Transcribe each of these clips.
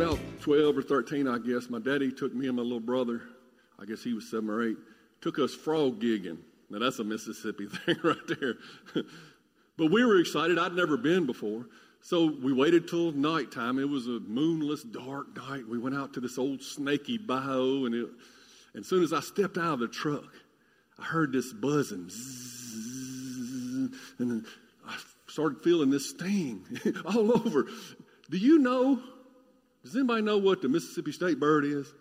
about 12 or 13, I guess, my daddy took me and my little brother, I guess he was seven or eight, took us frog gigging. Now, that's a Mississippi thing right there. but we were excited. I'd never been before. So we waited till nighttime. It was a moonless, dark night. We went out to this old snaky bayou, and, it, as soon as I stepped out of the truck, I heard this buzzing. Zzzz, and I started feeling this sting all over. Do you know does anybody know what the Mississippi State bird is?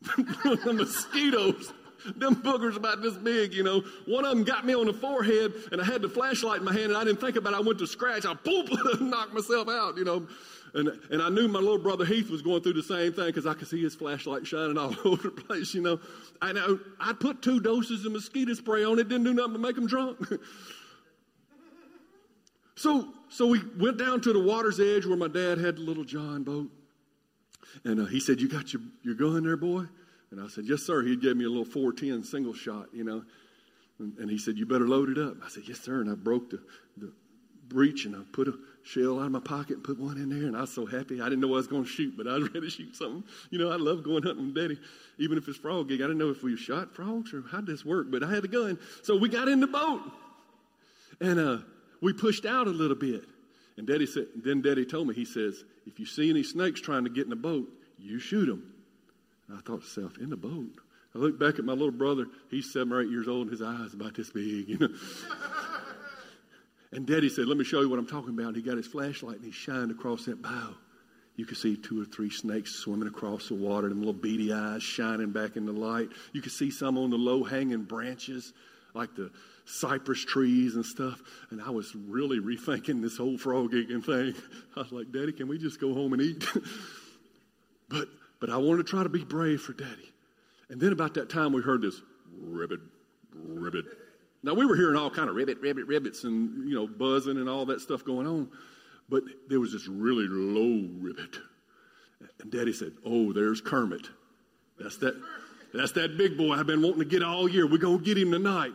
the mosquitoes. Them boogers about this big, you know. One of them got me on the forehead, and I had the flashlight in my hand, and I didn't think about it. I went to scratch. I poop, knocked myself out, you know. And, and I knew my little brother Heath was going through the same thing because I could see his flashlight shining all over the place, you know. I know I put two doses of mosquito spray on it, didn't do nothing to make them drunk. So, so we went down to the water's edge where my dad had the little John boat. And uh, he said, You got your, your gun there, boy? And I said, Yes, sir. He gave me a little 410 single shot, you know. And, and he said, You better load it up. I said, Yes, sir. And I broke the, the breech and I put a shell out of my pocket and put one in there. And I was so happy. I didn't know I was going to shoot, but I was ready to shoot something. You know, I love going hunting with daddy, even if it's frog gig. I didn't know if we shot frogs or how'd this work, but I had a gun. So we got in the boat. And uh, we pushed out a little bit. And Daddy said, then Daddy told me, he says, if you see any snakes trying to get in the boat, you shoot them. And I thought to myself, in the boat? I looked back at my little brother. He's seven or eight years old, and his eyes about this big, you know. and Daddy said, let me show you what I'm talking about. And he got his flashlight, and he shined across that bow. You could see two or three snakes swimming across the water, them little beady eyes shining back in the light. You could see some on the low hanging branches, like the cypress trees and stuff. And I was really rethinking this whole frog eating thing. I was like, Daddy, can we just go home and eat? but but I wanted to try to be brave for Daddy. And then about that time we heard this ribbit, ribbit. Now we were hearing all kind of ribbit, ribbit, ribbits and you know, buzzing and all that stuff going on. But there was this really low ribbit. And Daddy said, Oh, there's Kermit. That's that that's that big boy I've been wanting to get all year. We're gonna get him tonight.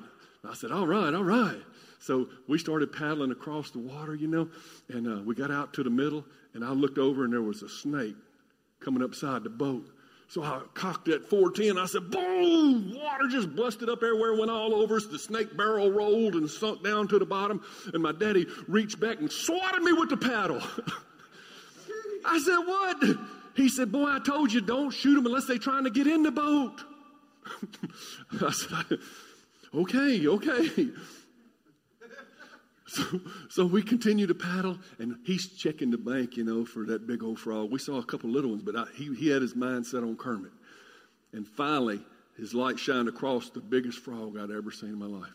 I said, all right, all right. So we started paddling across the water, you know, and uh, we got out to the middle, and I looked over, and there was a snake coming upside the boat. So I cocked that 410. I said, boom! Water just busted up everywhere, went all over us. The snake barrel rolled and sunk down to the bottom. And my daddy reached back and swatted me with the paddle. I said, what? He said, boy, I told you, don't shoot them unless they're trying to get in the boat. I said, okay, okay. So, so we continue to paddle, and he's checking the bank, you know, for that big old frog. We saw a couple little ones, but I, he, he had his mind set on Kermit. And finally, his light shined across the biggest frog I'd ever seen in my life.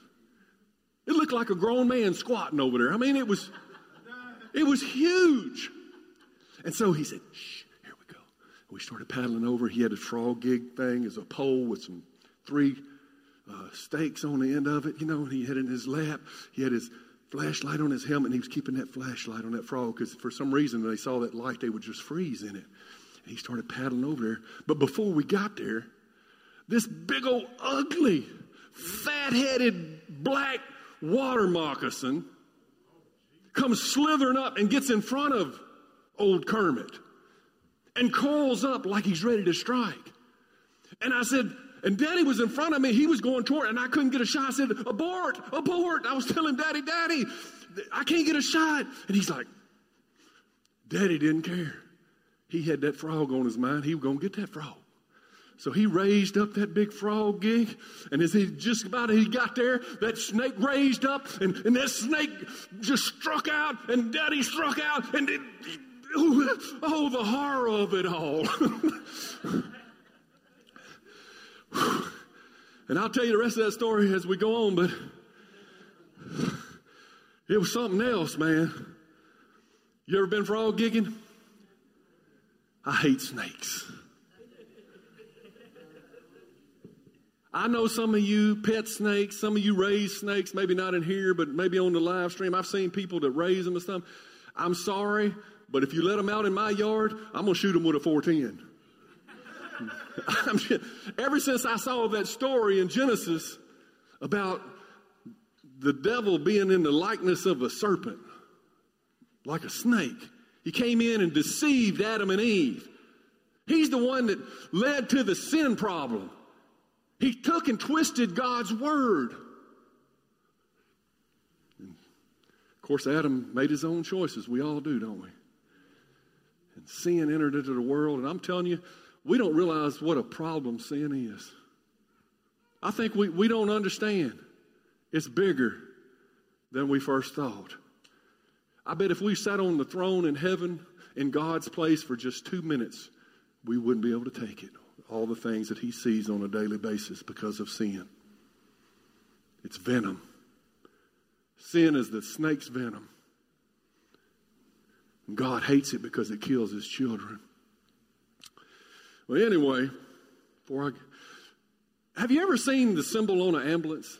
It looked like a grown man squatting over there. I mean, it was, it was huge. And so he said, shh, here we go. We started paddling over. He had a frog gig thing as a pole with some three uh, stakes on the end of it, you know, and he had it in his lap. He had his flashlight on his helmet, and he was keeping that flashlight on that frog because for some reason when they saw that light, they would just freeze in it. And he started paddling over there. But before we got there, this big old ugly, fat headed black water moccasin comes slithering up and gets in front of old Kermit and coils up like he's ready to strike. And I said, and Daddy was in front of me. He was going toward, and I couldn't get a shot. I said, "Abort! Abort!" I was telling Daddy, "Daddy, I can't get a shot." And he's like, "Daddy didn't care. He had that frog on his mind. He was going to get that frog." So he raised up that big frog gig, and as he just about he got there, that snake raised up, and, and that snake just struck out, and Daddy struck out, and it, oh, the horror of it all. And I'll tell you the rest of that story as we go on, but it was something else, man. You ever been frog gigging? I hate snakes. I know some of you pet snakes, some of you raise snakes, maybe not in here, but maybe on the live stream. I've seen people that raise them and stuff. I'm sorry, but if you let them out in my yard, I'm going to shoot them with a 410. ever since I saw that story in Genesis about the devil being in the likeness of a serpent, like a snake, he came in and deceived Adam and Eve. He's the one that led to the sin problem. He took and twisted God's word. And of course, Adam made his own choices. We all do, don't we? And sin entered into the world. And I'm telling you, we don't realize what a problem sin is. I think we, we don't understand. It's bigger than we first thought. I bet if we sat on the throne in heaven in God's place for just two minutes, we wouldn't be able to take it all the things that he sees on a daily basis because of sin. It's venom. Sin is the snake's venom. God hates it because it kills his children. Well, anyway, before I, have you ever seen the symbol on an ambulance?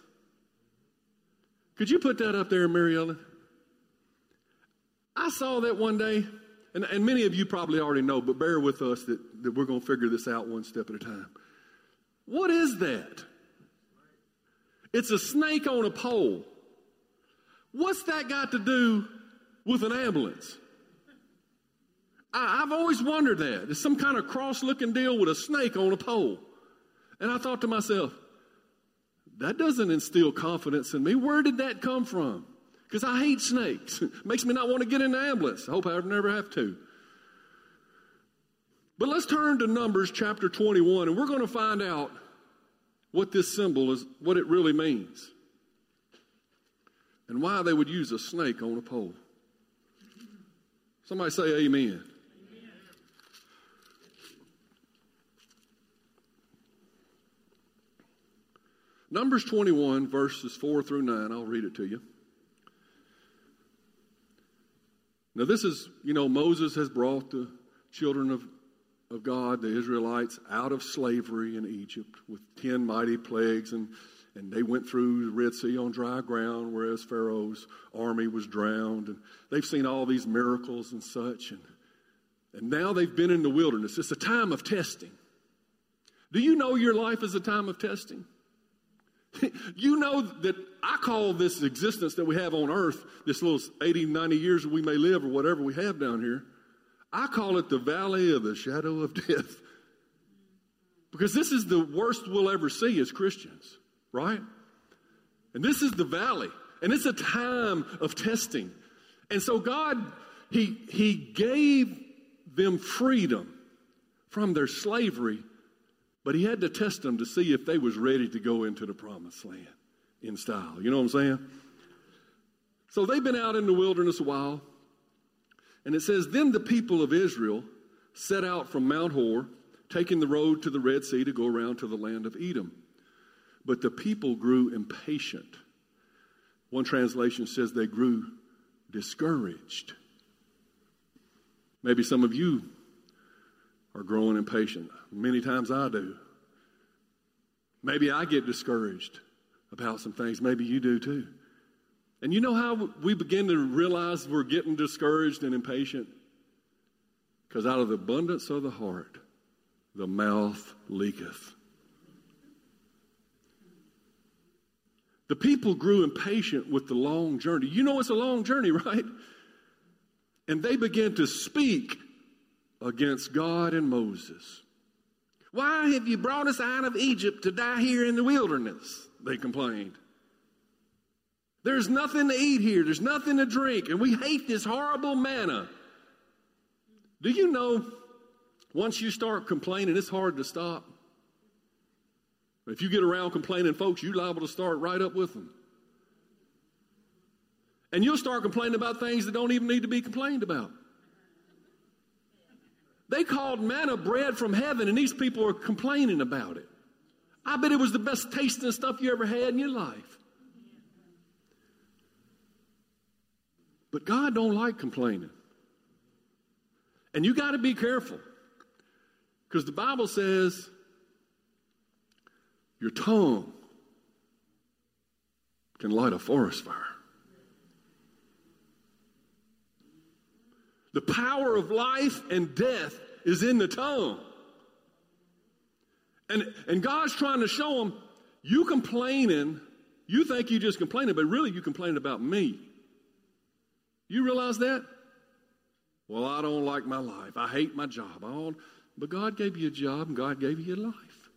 Could you put that up there, Mary Ellen? I saw that one day and, and many of you probably already know, but bear with us that, that we're going to figure this out one step at a time. What is that? It's a snake on a pole. What's that got to do with an ambulance? I, have always wondered that. It's some kind of cross looking deal with a snake on a pole. And I thought to myself, that doesn't instill confidence in me. Where did that come from? because I hate snakes. Makes me not want to get in the ambulance. I hope I never have to. But let's turn to Numbers chapter 21, and we're going to find out what this symbol is, what it really means, and why they would use a snake on a pole. Somebody say amen. Numbers 21, verses 4 through 9, I'll read it to you. Now, this is, you know, Moses has brought the children of, of God, the Israelites, out of slavery in Egypt with 10 mighty plagues, and, and they went through the Red Sea on dry ground, whereas Pharaoh's army was drowned. And they've seen all these miracles and such. And, and now they've been in the wilderness. It's a time of testing. Do you know your life is a time of testing? you know that I call this existence that we have on earth, this little 80, 90 years we may live or whatever we have down here, I call it the valley of the shadow of death. Because this is the worst we'll ever see as Christians, right? And this is the valley. And it's a time of testing. And so God, He, he gave them freedom from their slavery but he had to test them to see if they was ready to go into the promised land in style. You know what I'm saying? So they've been out in the wilderness a while. And it says, Then the people of Israel set out from Mount Hor, taking the road to the Red Sea to go around to the land of Edom. But the people grew impatient. One translation says they grew discouraged. Maybe some of you are growing impatient. Many times I do. Maybe I get discouraged about some things. Maybe you do too. And you know how we begin to realize we're getting discouraged and impatient? Because out of the abundance of the heart, the mouth leaketh. The people grew impatient with the long journey. You know it's a long journey, right? And they began to speak against God and Moses. Why have you brought us out of Egypt to die here in the wilderness? They complained. There's nothing to eat here, there's nothing to drink, and we hate this horrible manna. Do you know once you start complaining, it's hard to stop? If you get around complaining, folks, you're liable to start right up with them. And you'll start complaining about things that don't even need to be complained about. They called manna bread from heaven, and these people are complaining about it. I bet it was the best tasting stuff you ever had in your life. But God don't like complaining. And you got to be careful Because the Bible says your tongue can light a forest fire. The power of life and death is in the tongue. And, and God's trying to show them, you complaining, you think you just complaining, but really you complaining about me. You realize that? Well, I don't like my life. I hate my job. But God gave you a job and God gave you a life.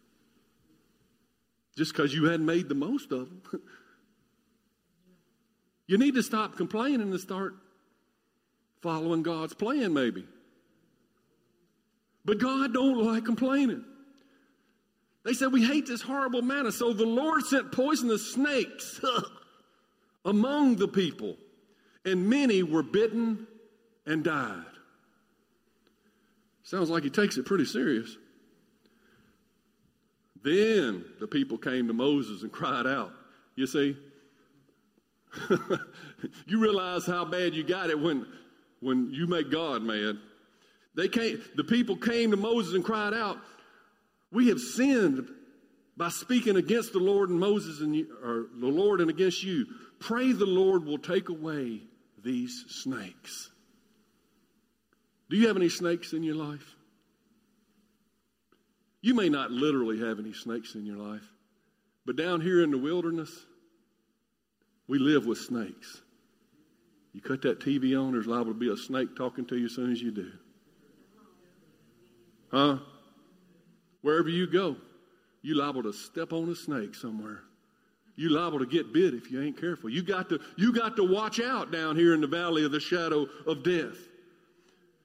Just because you hadn't made the most of them. you need to stop complaining and start following God's plan, maybe. But God don't like complaining. They said, We hate this horrible manna. So the Lord sent poisonous snakes among the people, and many were bitten and died. Sounds like he takes it pretty serious. Then the people came to Moses and cried out. You see, you realize how bad you got it when, when you make God mad. They came, the people came to Moses and cried out, We have sinned by speaking against the Lord and Moses and you, or the Lord and against you. Pray the Lord will take away these snakes. Do you have any snakes in your life? You may not literally have any snakes in your life, but down here in the wilderness, we live with snakes. You cut that TV on, there's liable to be a snake talking to you as soon as you do. Huh? Wherever you go, you liable to step on a snake somewhere. You liable to get bit if you ain't careful. You got to you got to watch out down here in the valley of the shadow of death.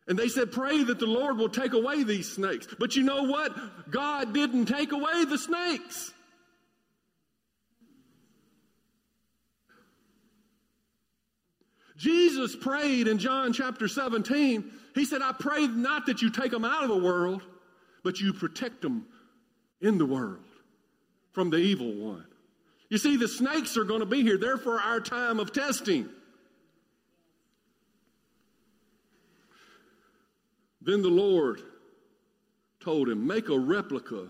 And they said, Pray that the Lord will take away these snakes. But you know what? God didn't take away the snakes. Jesus prayed in John chapter 17. He said, I pray not that you take them out of the world, but you protect them in the world from the evil one. You see, the snakes are going to be here. They're for our time of testing. Then the Lord told him, Make a replica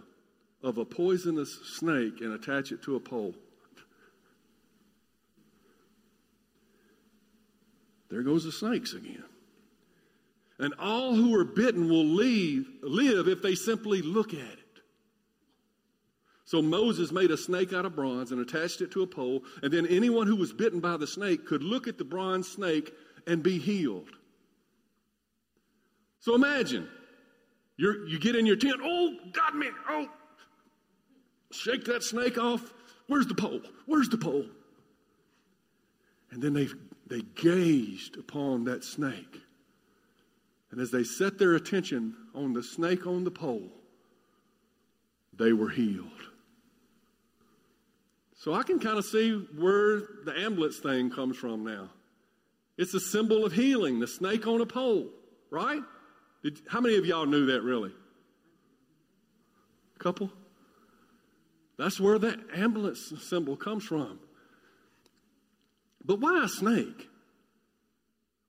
of a poisonous snake and attach it to a pole. There goes the snakes again. And all who are bitten will leave, live if they simply look at it. So Moses made a snake out of bronze and attached it to a pole, and then anyone who was bitten by the snake could look at the bronze snake and be healed. So imagine you you get in your tent, oh, God, me, oh, shake that snake off. Where's the pole? Where's the pole? And then they, they gazed upon that snake. And as they set their attention on the snake on the pole, they were healed. So I can kind of see where the ambulance thing comes from now. It's a symbol of healing, the snake on a pole, right? Did, how many of y'all knew that really? A couple? That's where the ambulance symbol comes from. But why a snake?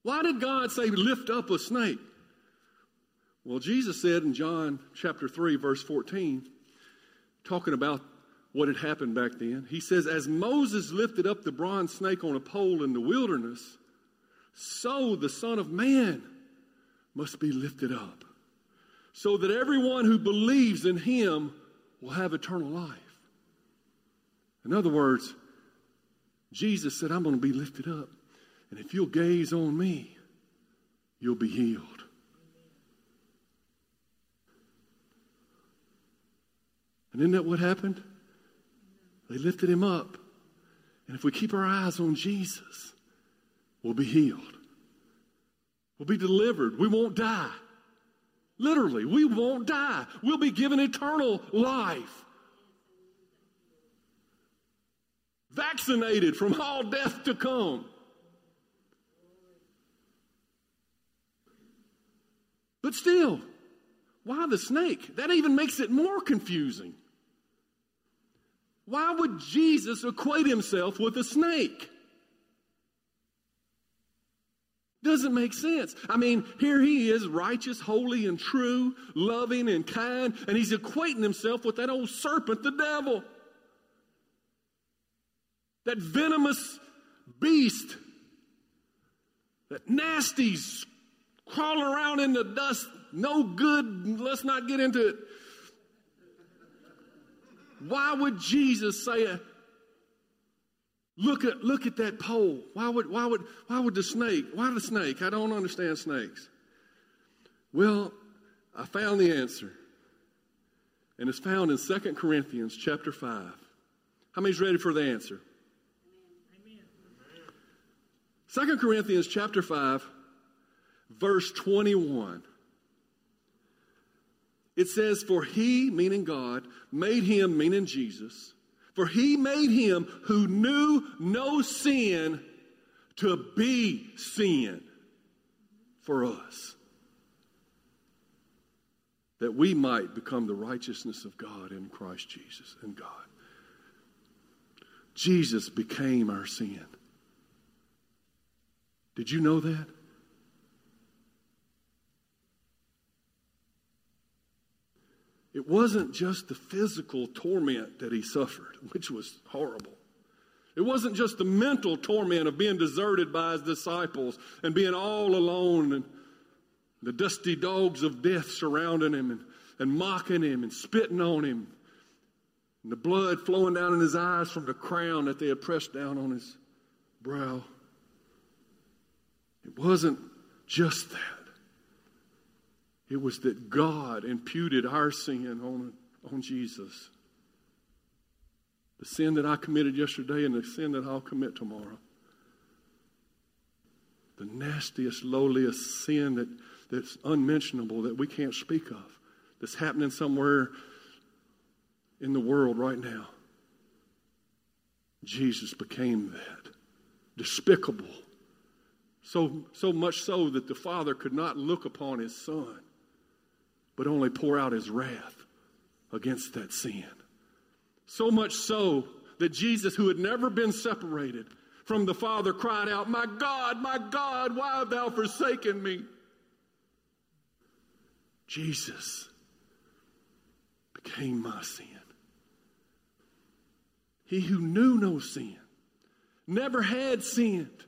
Why did God say lift up a snake? Well, Jesus said in John chapter 3, verse 14, talking about what had happened back then, he says, As Moses lifted up the bronze snake on a pole in the wilderness, so the Son of Man must be lifted up, so that everyone who believes in him will have eternal life. In other words, Jesus said, I'm going to be lifted up. And if you'll gaze on me, you'll be healed. And isn't that what happened? They lifted him up. And if we keep our eyes on Jesus, we'll be healed. We'll be delivered. We won't die. Literally, we won't die. We'll be given eternal life. Vaccinated from all death to come. But still, why the snake? That even makes it more confusing. Why would Jesus equate himself with a snake? Doesn't make sense. I mean, here he is, righteous, holy, and true, loving and kind, and he's equating himself with that old serpent, the devil. That venomous beast, that nasty, crawling around in the dust, no good, let's not get into it. Why would Jesus say, Look at, look at that pole. Why would, why, would, why would the snake? Why the snake? I don't understand snakes. Well, I found the answer. And it's found in 2 Corinthians chapter 5. How many's ready for the answer? Amen. 2 Corinthians chapter 5, verse 21. It says, For he, meaning God, made him, meaning Jesus for he made him who knew no sin to be sin for us, that we might become the righteousness of God in Christ Jesus and God. Jesus became our sin. Did you know that? It wasn't just the physical torment that he suffered, which was horrible. It wasn't just the mental torment of being deserted by his disciples and being all alone and the dusty dogs of death surrounding him and, and mocking him and spitting on him and the blood flowing down in his eyes from the crown that they had pressed down on his brow. It wasn't just that. It was that God imputed our sin on, on Jesus. The sin that I committed yesterday and the sin that I'll commit tomorrow. The nastiest, lowliest sin that, that's unmentionable that we can't speak of, that's happening somewhere in the world right now. Jesus became that. Despicable. So, so much so that the Father could not look upon his Son but only pour out his wrath against that sin. So much so that Jesus, who had never been separated from the Father, cried out, My God, my God, why have thou forsaken me? Jesus became my sin. He who knew no sin, never had sinned,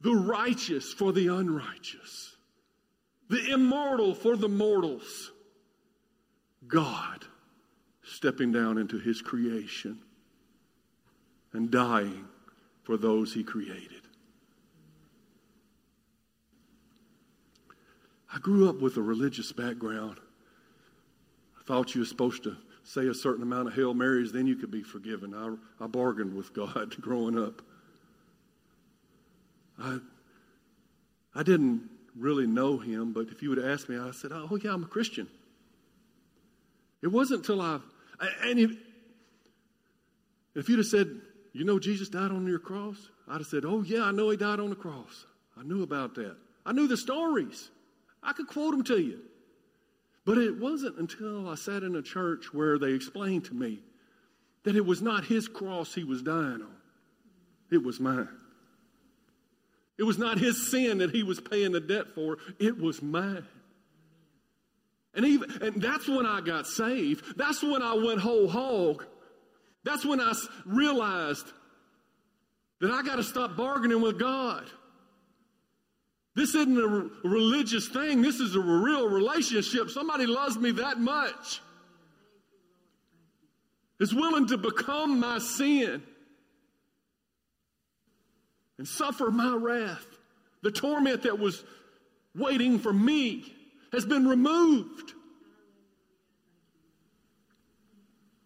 the righteous for the unrighteous the immortal for the mortals. God stepping down into his creation and dying for those he created. I grew up with a religious background. I thought you were supposed to say a certain amount of Hail Marys, then you could be forgiven. I, I bargained with God growing up. I, I didn't really know him, but if you would ask me, I said, Oh, yeah, I'm a Christian. It wasn't until I, and if, if you'd have said, You know, Jesus died on your cross, I'd have said, Oh, yeah, I know he died on the cross. I knew about that. I knew the stories. I could quote them to you. But it wasn't until I sat in a church where they explained to me that it was not his cross he was dying on, it was mine. It was not his sin that he was paying the debt for, it was mine. And, even, and that's when I got saved. That's when I went whole hog. That's when I realized that I got to stop bargaining with God. This isn't a religious thing, this is a real relationship. Somebody loves me that much, is willing to become my sin and suffer my wrath. The torment that was waiting for me has been removed.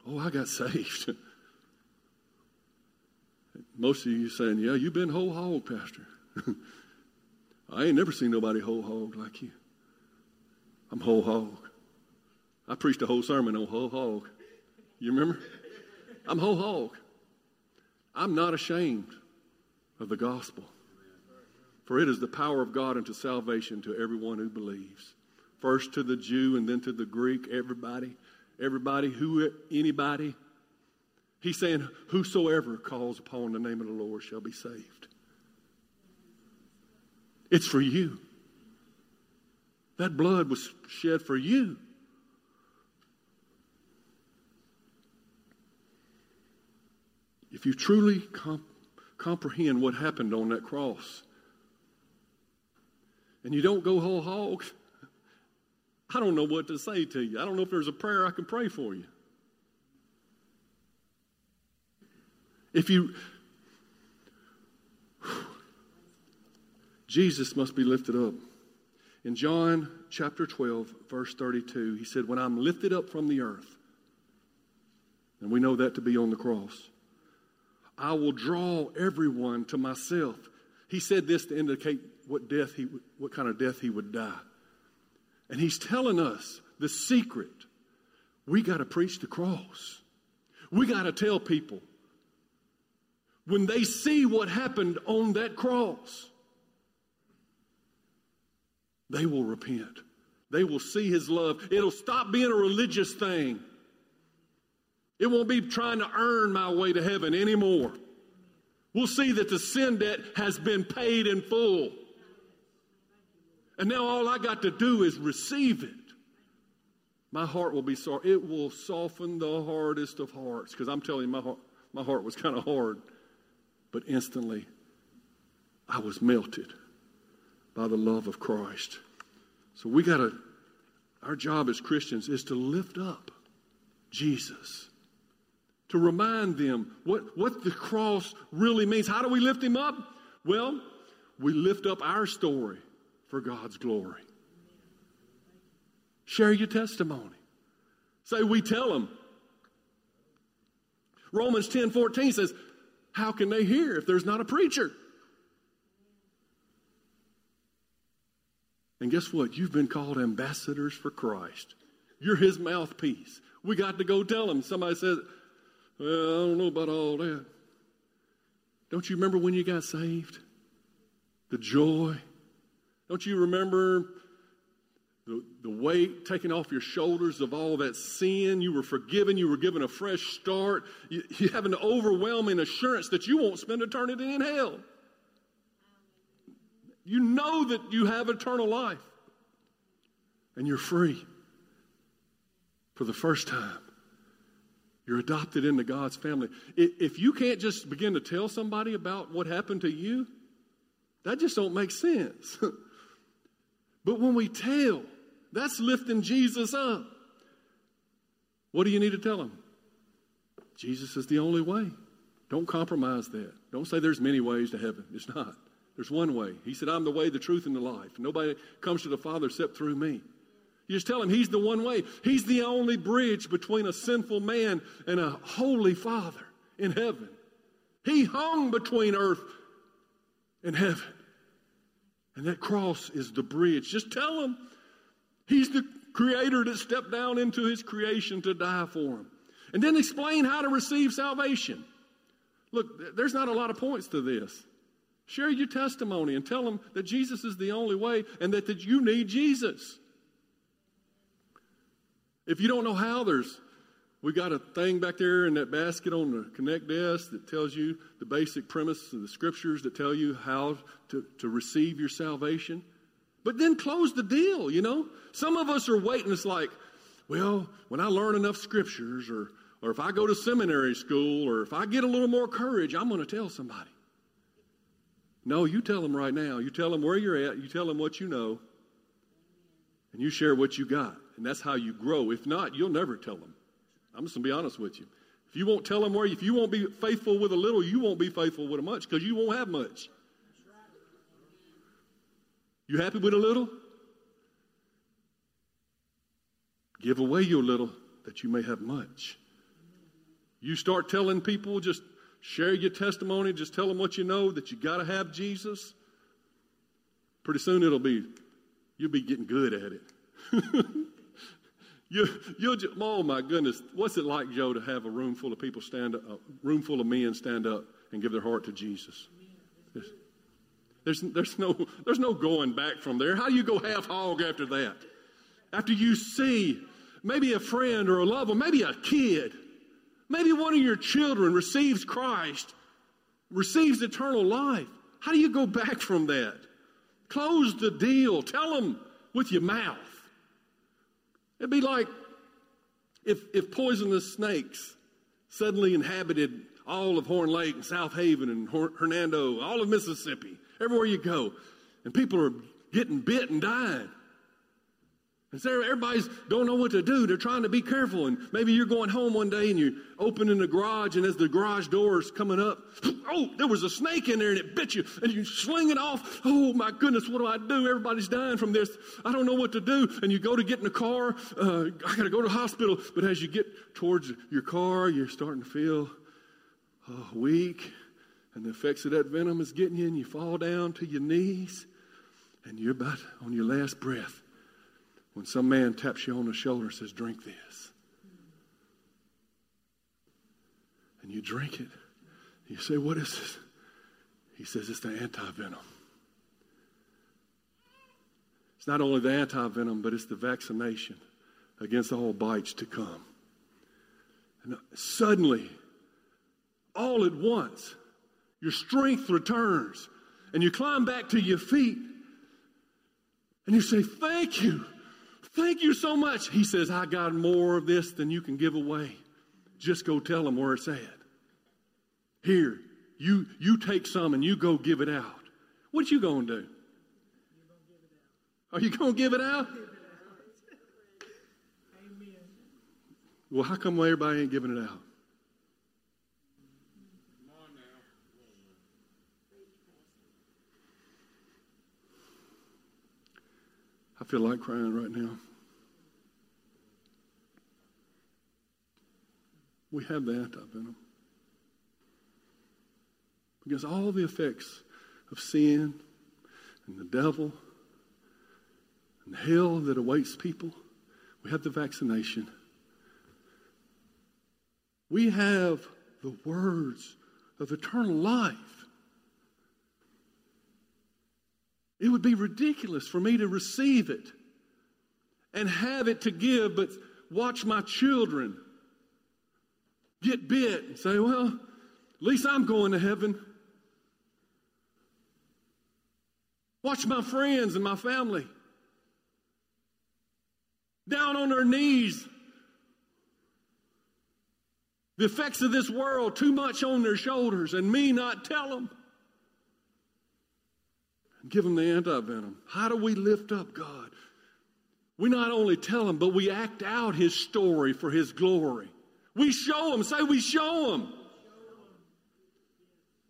Oh, I got saved. Most of you saying, Yeah, you've been whole hog, Pastor. I ain't never seen nobody whole hog like you. I'm whole hog. I preached a whole sermon on whole hog. You remember? I'm whole hog. I'm not ashamed of the gospel. For it is the power of God unto salvation to everyone who believes. First to the Jew and then to the Greek, everybody, everybody, who, anybody. He's saying, Whosoever calls upon the name of the Lord shall be saved. It's for you. That blood was shed for you. If you truly comp- comprehend what happened on that cross, and you don't go whole hog, I don't know what to say to you. I don't know if there's a prayer I can pray for you. If you, Jesus must be lifted up. In John chapter 12, verse 32, he said, When I'm lifted up from the earth, and we know that to be on the cross, I will draw everyone to myself. He said this to indicate what death he what kind of death he would die. And he's telling us the secret. We got to preach the cross. We got to tell people when they see what happened on that cross, they will repent. They will see his love. It'll stop being a religious thing. It won't be trying to earn my way to heaven anymore. We'll see that the sin debt has been paid in full. And now all I got to do is receive it. My heart will be sorry. It will soften the hardest of hearts because I'm telling you, my heart, my heart was kind of hard. But instantly, I was melted by the love of Christ. So we got to, our job as Christians is to lift up Jesus, to remind them what, what the cross really means. How do we lift him up? Well, we lift up our story for God's glory. Share your testimony. Say, we tell them. Romans 10 14 says, How can they hear if there's not a preacher? And guess what? You've been called ambassadors for Christ. You're his mouthpiece. We got to go tell him. Somebody says, Well, I don't know about all that. Don't you remember when you got saved? The joy. Don't you remember the, the weight taken off your shoulders of all that sin? You were forgiven. You were given a fresh start. You, you have an overwhelming assurance that you won't spend eternity in hell. You know that you have eternal life. And you're free for the first time. You're adopted into God's family. If you can't just begin to tell somebody about what happened to you, that just don't make sense. but when we tell, that's lifting Jesus up. What do you need to tell them? Jesus is the only way. Don't compromise that. Don't say there's many ways to heaven. It's not. There's one way. He said, I'm the way, the truth, and the life. Nobody comes to the Father except through me. You just tell him he's the one way. He's the only bridge between a sinful man and a holy Father in heaven. He hung between earth and heaven. And that cross is the bridge. Just tell him he's the creator that stepped down into his creation to die for him. And then explain how to receive salvation. Look, there's not a lot of points to this. Share your testimony and tell them that Jesus is the only way and that, that you need Jesus. If you don't know how, there's we got a thing back there in that basket on the connect desk that tells you the basic premise of the scriptures that tell you how to, to receive your salvation. But then close the deal, you know? Some of us are waiting. It's like, well, when I learn enough scriptures or or if I go to seminary school or if I get a little more courage, I'm going to tell somebody. No, you tell them right now. You tell them where you're at. You tell them what you know. And you share what you got. And that's how you grow. If not, you'll never tell them. I'm just going to be honest with you. If you won't tell them where, if you won't be faithful with a little, you won't be faithful with a much because you won't have much. You happy with a little? Give away your little that you may have much. You start telling people just Share your testimony. Just tell them what you know that you got to have Jesus. Pretty soon it'll be, you'll be getting good at it. you, you'll just, oh my goodness, what's it like, Joe, to have a room full of people stand up, a room full of men stand up and give their heart to Jesus? There's, there's, there's, no, there's no going back from there. How do you go half hog after that? After you see maybe a friend or a loved one, maybe a kid Maybe one of your children receives Christ, receives eternal life. How do you go back from that? Close the deal. Tell them with your mouth. It'd be like if, if poisonous snakes suddenly inhabited all of Horn Lake and South Haven and Hernando, all of Mississippi, everywhere you go, and people are getting bit and dying. And so everybody's don't know what to do. They're trying to be careful. And maybe you're going home one day and you're opening the garage, and as the garage door is coming up, oh, there was a snake in there and it bit you, and you sling it off. Oh my goodness, what do I do? Everybody's dying from this. I don't know what to do. And you go to get in the car. Uh, I got to go to the hospital. But as you get towards your car, you're starting to feel oh, weak, and the effects of that venom is getting you, and you fall down to your knees, and you're about on your last breath when some man taps you on the shoulder and says, Drink this. And you drink it. You say, What is this? He says, It's the anti venom. It's not only the anti venom, but it's the vaccination against all bites to come. And suddenly, all at once, your strength returns and you climb back to your feet and you say, Thank you. Thank you so much. He says, I got more of this than you can give away. Just go tell them where it's at. Here, you, you take some and you go give it out. What you going to do? Are you going to give it out? Well, how come everybody ain't giving it out? I feel like crying right now. We have in them. Because all the effects of sin and the devil and hell that awaits people, we have the vaccination. We have the words of eternal life. It would be ridiculous for me to receive it and have it to give, but watch my children get bit and say, well, at least I'm going to heaven. Watch my friends and my family down on their knees. The effects of this world too much on their shoulders, and me not tell them give them the anti-venom. How do we lift up God? We not only tell him, but we act out his story for his glory. We show him. Say we show him.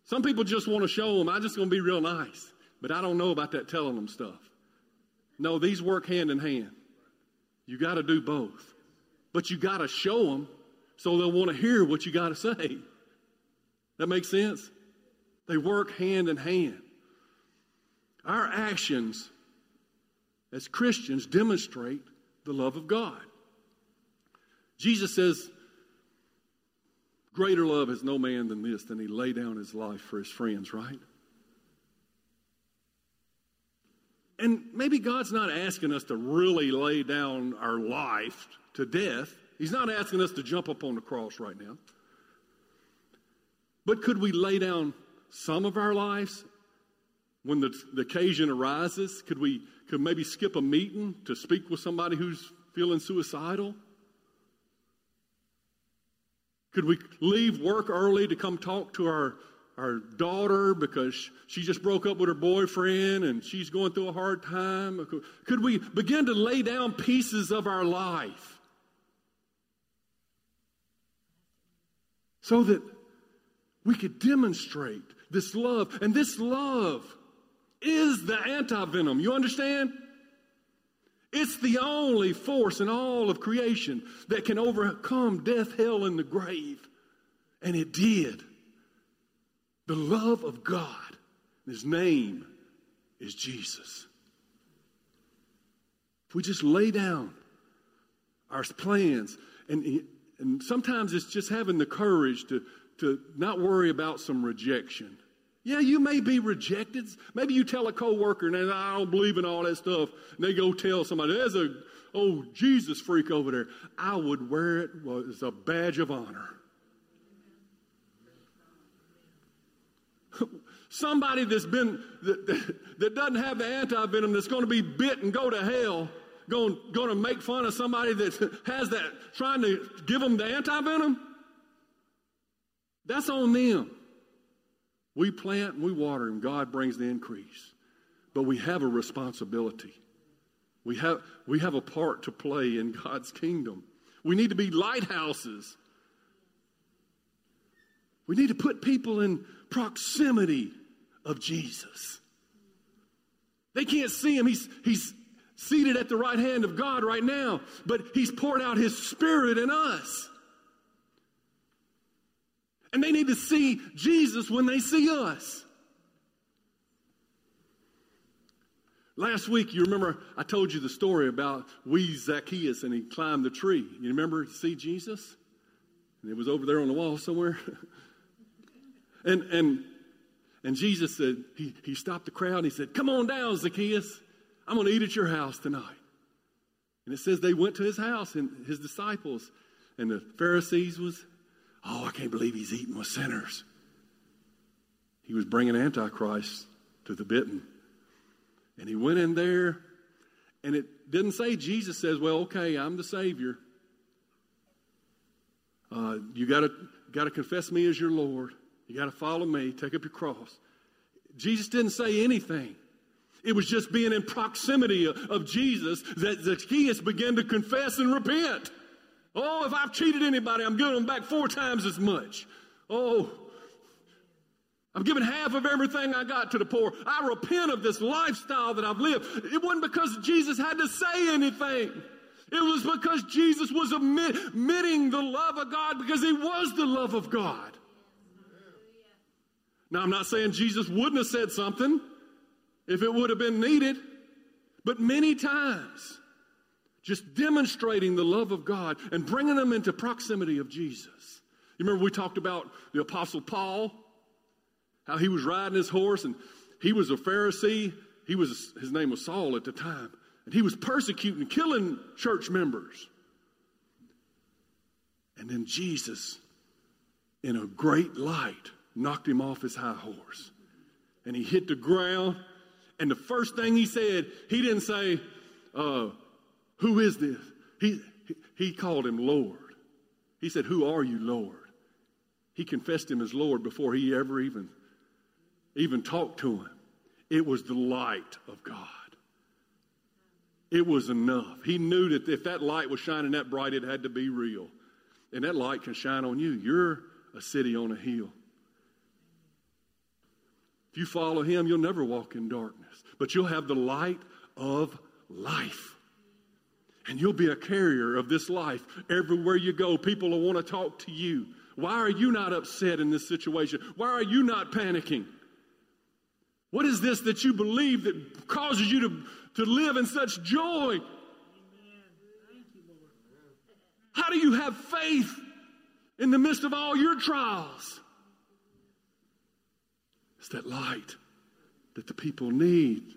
Some people just want to show them. I'm just going to be real nice. But I don't know about that telling them stuff. No, these work hand in hand. You got to do both. But you got to show them so they'll want to hear what you got to say. That makes sense? They work hand in hand. Our actions as Christians demonstrate the love of God. Jesus says, Greater love has no man than this, than he lay down his life for his friends, right? And maybe God's not asking us to really lay down our life to death. He's not asking us to jump up on the cross right now. But could we lay down some of our lives when the, the occasion arises? Could we could maybe skip a meeting to speak with somebody who's feeling suicidal? Could we leave work early to come talk to our, our daughter because she just broke up with her boyfriend and she's going through a hard time? Could we begin to lay down pieces of our life so that we could demonstrate this love? And this love is the anti-venom. You understand? It's the only force in all of creation that can overcome death, hell, and the grave. And it did. The love of God. His name is Jesus. If we just lay down our plans, and, and sometimes it's just having the courage to, to not worry about some rejection. Yeah, you may be rejected. Maybe you tell a coworker, and I don't believe in all that stuff. And they go tell somebody, there's a oh Jesus freak over there. I would wear it as a badge of honor. Somebody that's been that, that, doesn't have the antivenom that's going to be bit and go to hell, going going to make fun of somebody that has that, trying to give them the antivenom. That's on them we plant and we water and god brings the increase but we have a responsibility we have, we have a part to play in god's kingdom we need to be lighthouses we need to put people in proximity of Jesus. They can't see him. He's, he's seated at the right hand of God right now, but he's poured out his spirit in us. And they need to see Jesus when they see us. Last week, you remember I told you the story about wee Zacchaeus and he climbed the tree. You remember to see Jesus? And it was over there on the wall somewhere. and, and and Jesus said, he, he stopped the crowd and he said, Come on down, Zacchaeus. I'm going to eat at your house tonight. And it says they went to his house and his disciples and the Pharisees was, Oh, I can't believe he's eating with sinners. He was bringing Antichrist to the bitten. And he went in there and it didn't say Jesus says, Well, okay, I'm the Savior. Uh, you got to confess me as your Lord. You got to follow me, take up your cross. Jesus didn't say anything. It was just being in proximity of, of Jesus that Zacchaeus began to confess and repent. Oh, if I've cheated anybody, I'm giving them back four times as much. Oh, I'm giving half of everything I got to the poor. I repent of this lifestyle that I've lived. It wasn't because Jesus had to say anything. It was because Jesus was admitting the love of God because he was the love of God. Now, I'm not saying Jesus wouldn't have said something if it would have been needed, but many times, just demonstrating the love of God and bringing them into proximity of Jesus. You remember we talked about the Apostle Paul, how he was riding his horse and he was a Pharisee. He was, his name was Saul at the time, and he was persecuting, killing church members. And then Jesus, in a great light, knocked him off his high horse. And he hit the ground. And the first thing he said, he didn't say, uh, Who is this? He, he called him Lord. He said, Who are you, Lord? He confessed him as Lord before he ever even, even talked to him. It was the light of God. It was enough. He knew that if that light was shining that bright, it had to be real. And that light can shine on you. You're a city on a hill. If you follow him, you'll never walk in darkness, but you'll have the light of life. And you'll be a carrier of this life. Everywhere you go, people will want to talk to you. Why are you not upset in this situation? Why are you not panicking? What is this that you believe that causes you to, to live in such joy? How do you have faith in the midst of all your trials? It's that light that the people need.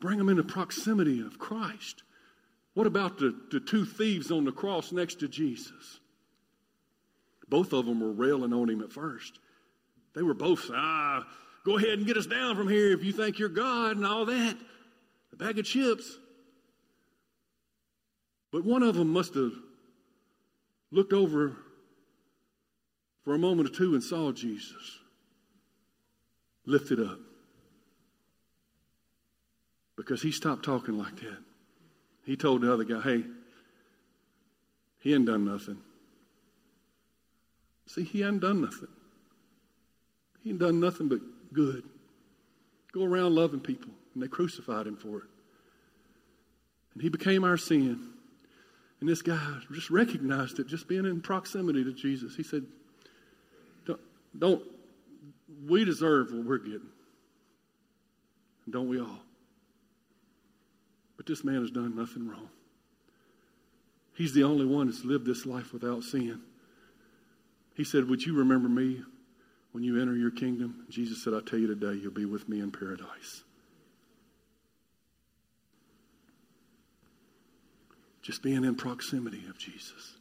Bring them into proximity of Christ. What about the, the two thieves on the cross next to Jesus? Both of them were railing on him at first. They were both, ah, go ahead and get us down from here if you think you're God and all that. A bag of chips. But one of them must have looked over for a moment or two and saw Jesus lifted up. Because he stopped talking like that. He told the other guy, hey, he ain't done nothing. See, he hadn't done nothing. He ain't done nothing but good. Go around loving people, and they crucified him for it. And he became our sin. And this guy just recognized it, just being in proximity to Jesus. He said, Don't, don't we deserve what we're getting. Don't we all? This man has done nothing wrong. He's the only one that's lived this life without sin. He said, Would you remember me when you enter your kingdom? Jesus said, I tell you today, you'll be with me in paradise. Just being in proximity of Jesus.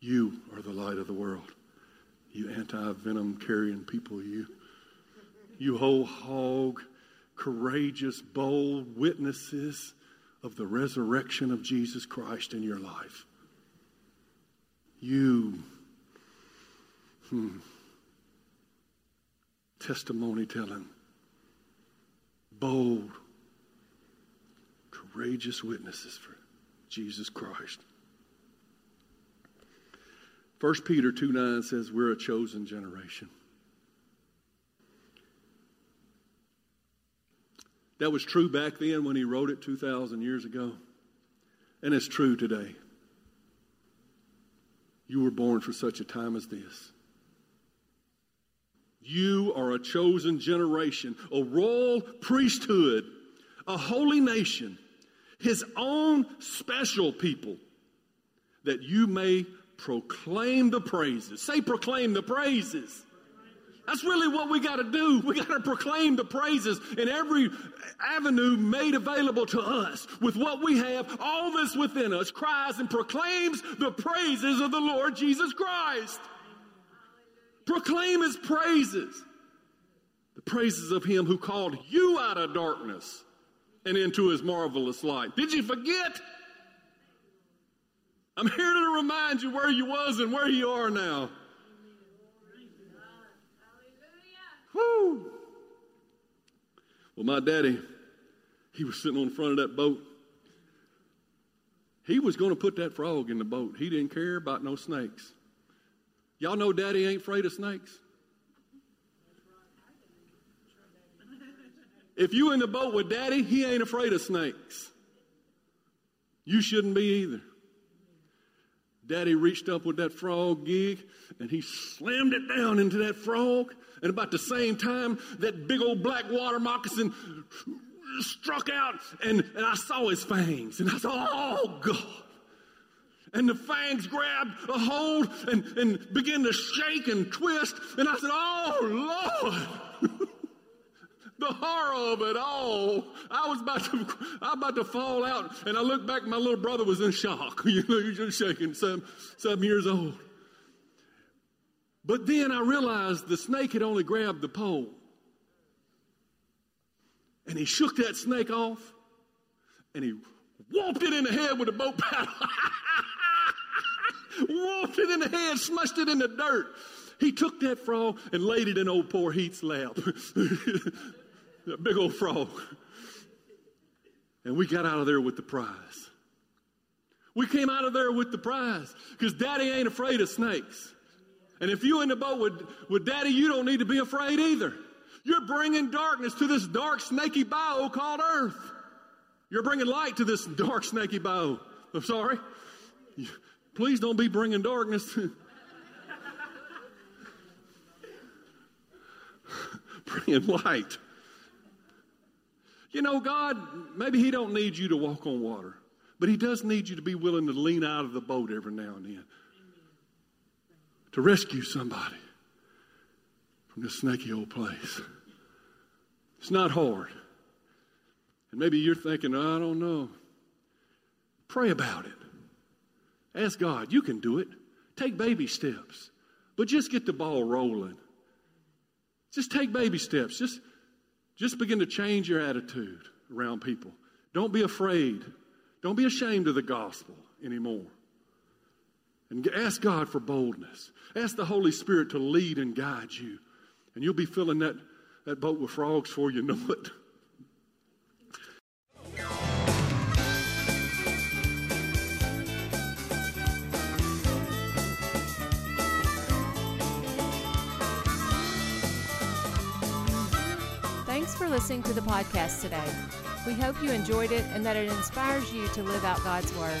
You are the light of the world. You anti venom carrying people, you. You whole hog, courageous, bold witnesses of the resurrection of Jesus Christ in your life. You. Hmm, testimony telling, bold, courageous witnesses for Jesus Christ. 1 Peter 2 9 says, We're a chosen generation. That was true back then when he wrote it 2,000 years ago. And it's true today. You were born for such a time as this. You are a chosen generation, a royal priesthood, a holy nation, his own special people, that you may proclaim the praises. Say, proclaim the praises. That's really what we got to do. We got to proclaim the praises in every avenue made available to us. With what we have, all this within us cries and proclaims the praises of the Lord Jesus Christ. Proclaim his praises. The praises of him who called you out of darkness and into his marvelous light. Did you forget? I'm here to remind you where you was and where you are now. Woo! Well, my daddy, he was sitting on the front of that boat. He was going to put that frog in the boat. He didn't care about no snakes. Y'all know daddy ain't afraid of snakes? If you in the boat with daddy, he ain't afraid of snakes. You shouldn't be either. Daddy reached up with that frog gig and he slammed it down into that frog. And about the same time, that big old black water moccasin struck out and, and I saw his fangs. And I thought, oh God. And the fangs grabbed a hold and, and began to shake and twist. And I said, Oh, Lord. the horror of it all. I was about to, I was about to fall out. And I looked back, my little brother was in shock. you know, he's just shaking, seven, seven years old. But then I realized the snake had only grabbed the pole. And he shook that snake off and he whooped it in the head with a boat paddle. whooped it in the head, smushed it in the dirt. He took that frog and laid it in old poor Heath's lap. that big old frog. And we got out of there with the prize. We came out of there with the prize because daddy ain't afraid of snakes. And if you in the boat with, with daddy, you don't need to be afraid either. You're bringing darkness to this dark, snaky bayou called earth. You're bringing light to this dark, snaky bayou. I'm sorry. Please don't be bringing darkness. bringing light. You know, God, maybe He don't need you to walk on water, but He does need you to be willing to lean out of the boat every now and then to rescue somebody from this snaky old place. It's not hard. And maybe you're thinking, I don't know. Pray about it. Ask God, you can do it. Take baby steps, but just get the ball rolling. Just take baby steps. Just, just begin to change your attitude around people. Don't be afraid. Don't be ashamed of the gospel anymore. And ask God for boldness. Ask the Holy Spirit to lead and guide you. And you'll be filling that, that boat with frogs for you know it. Thanks for listening to the podcast today. We hope you enjoyed it and that it inspires you to live out God's Word.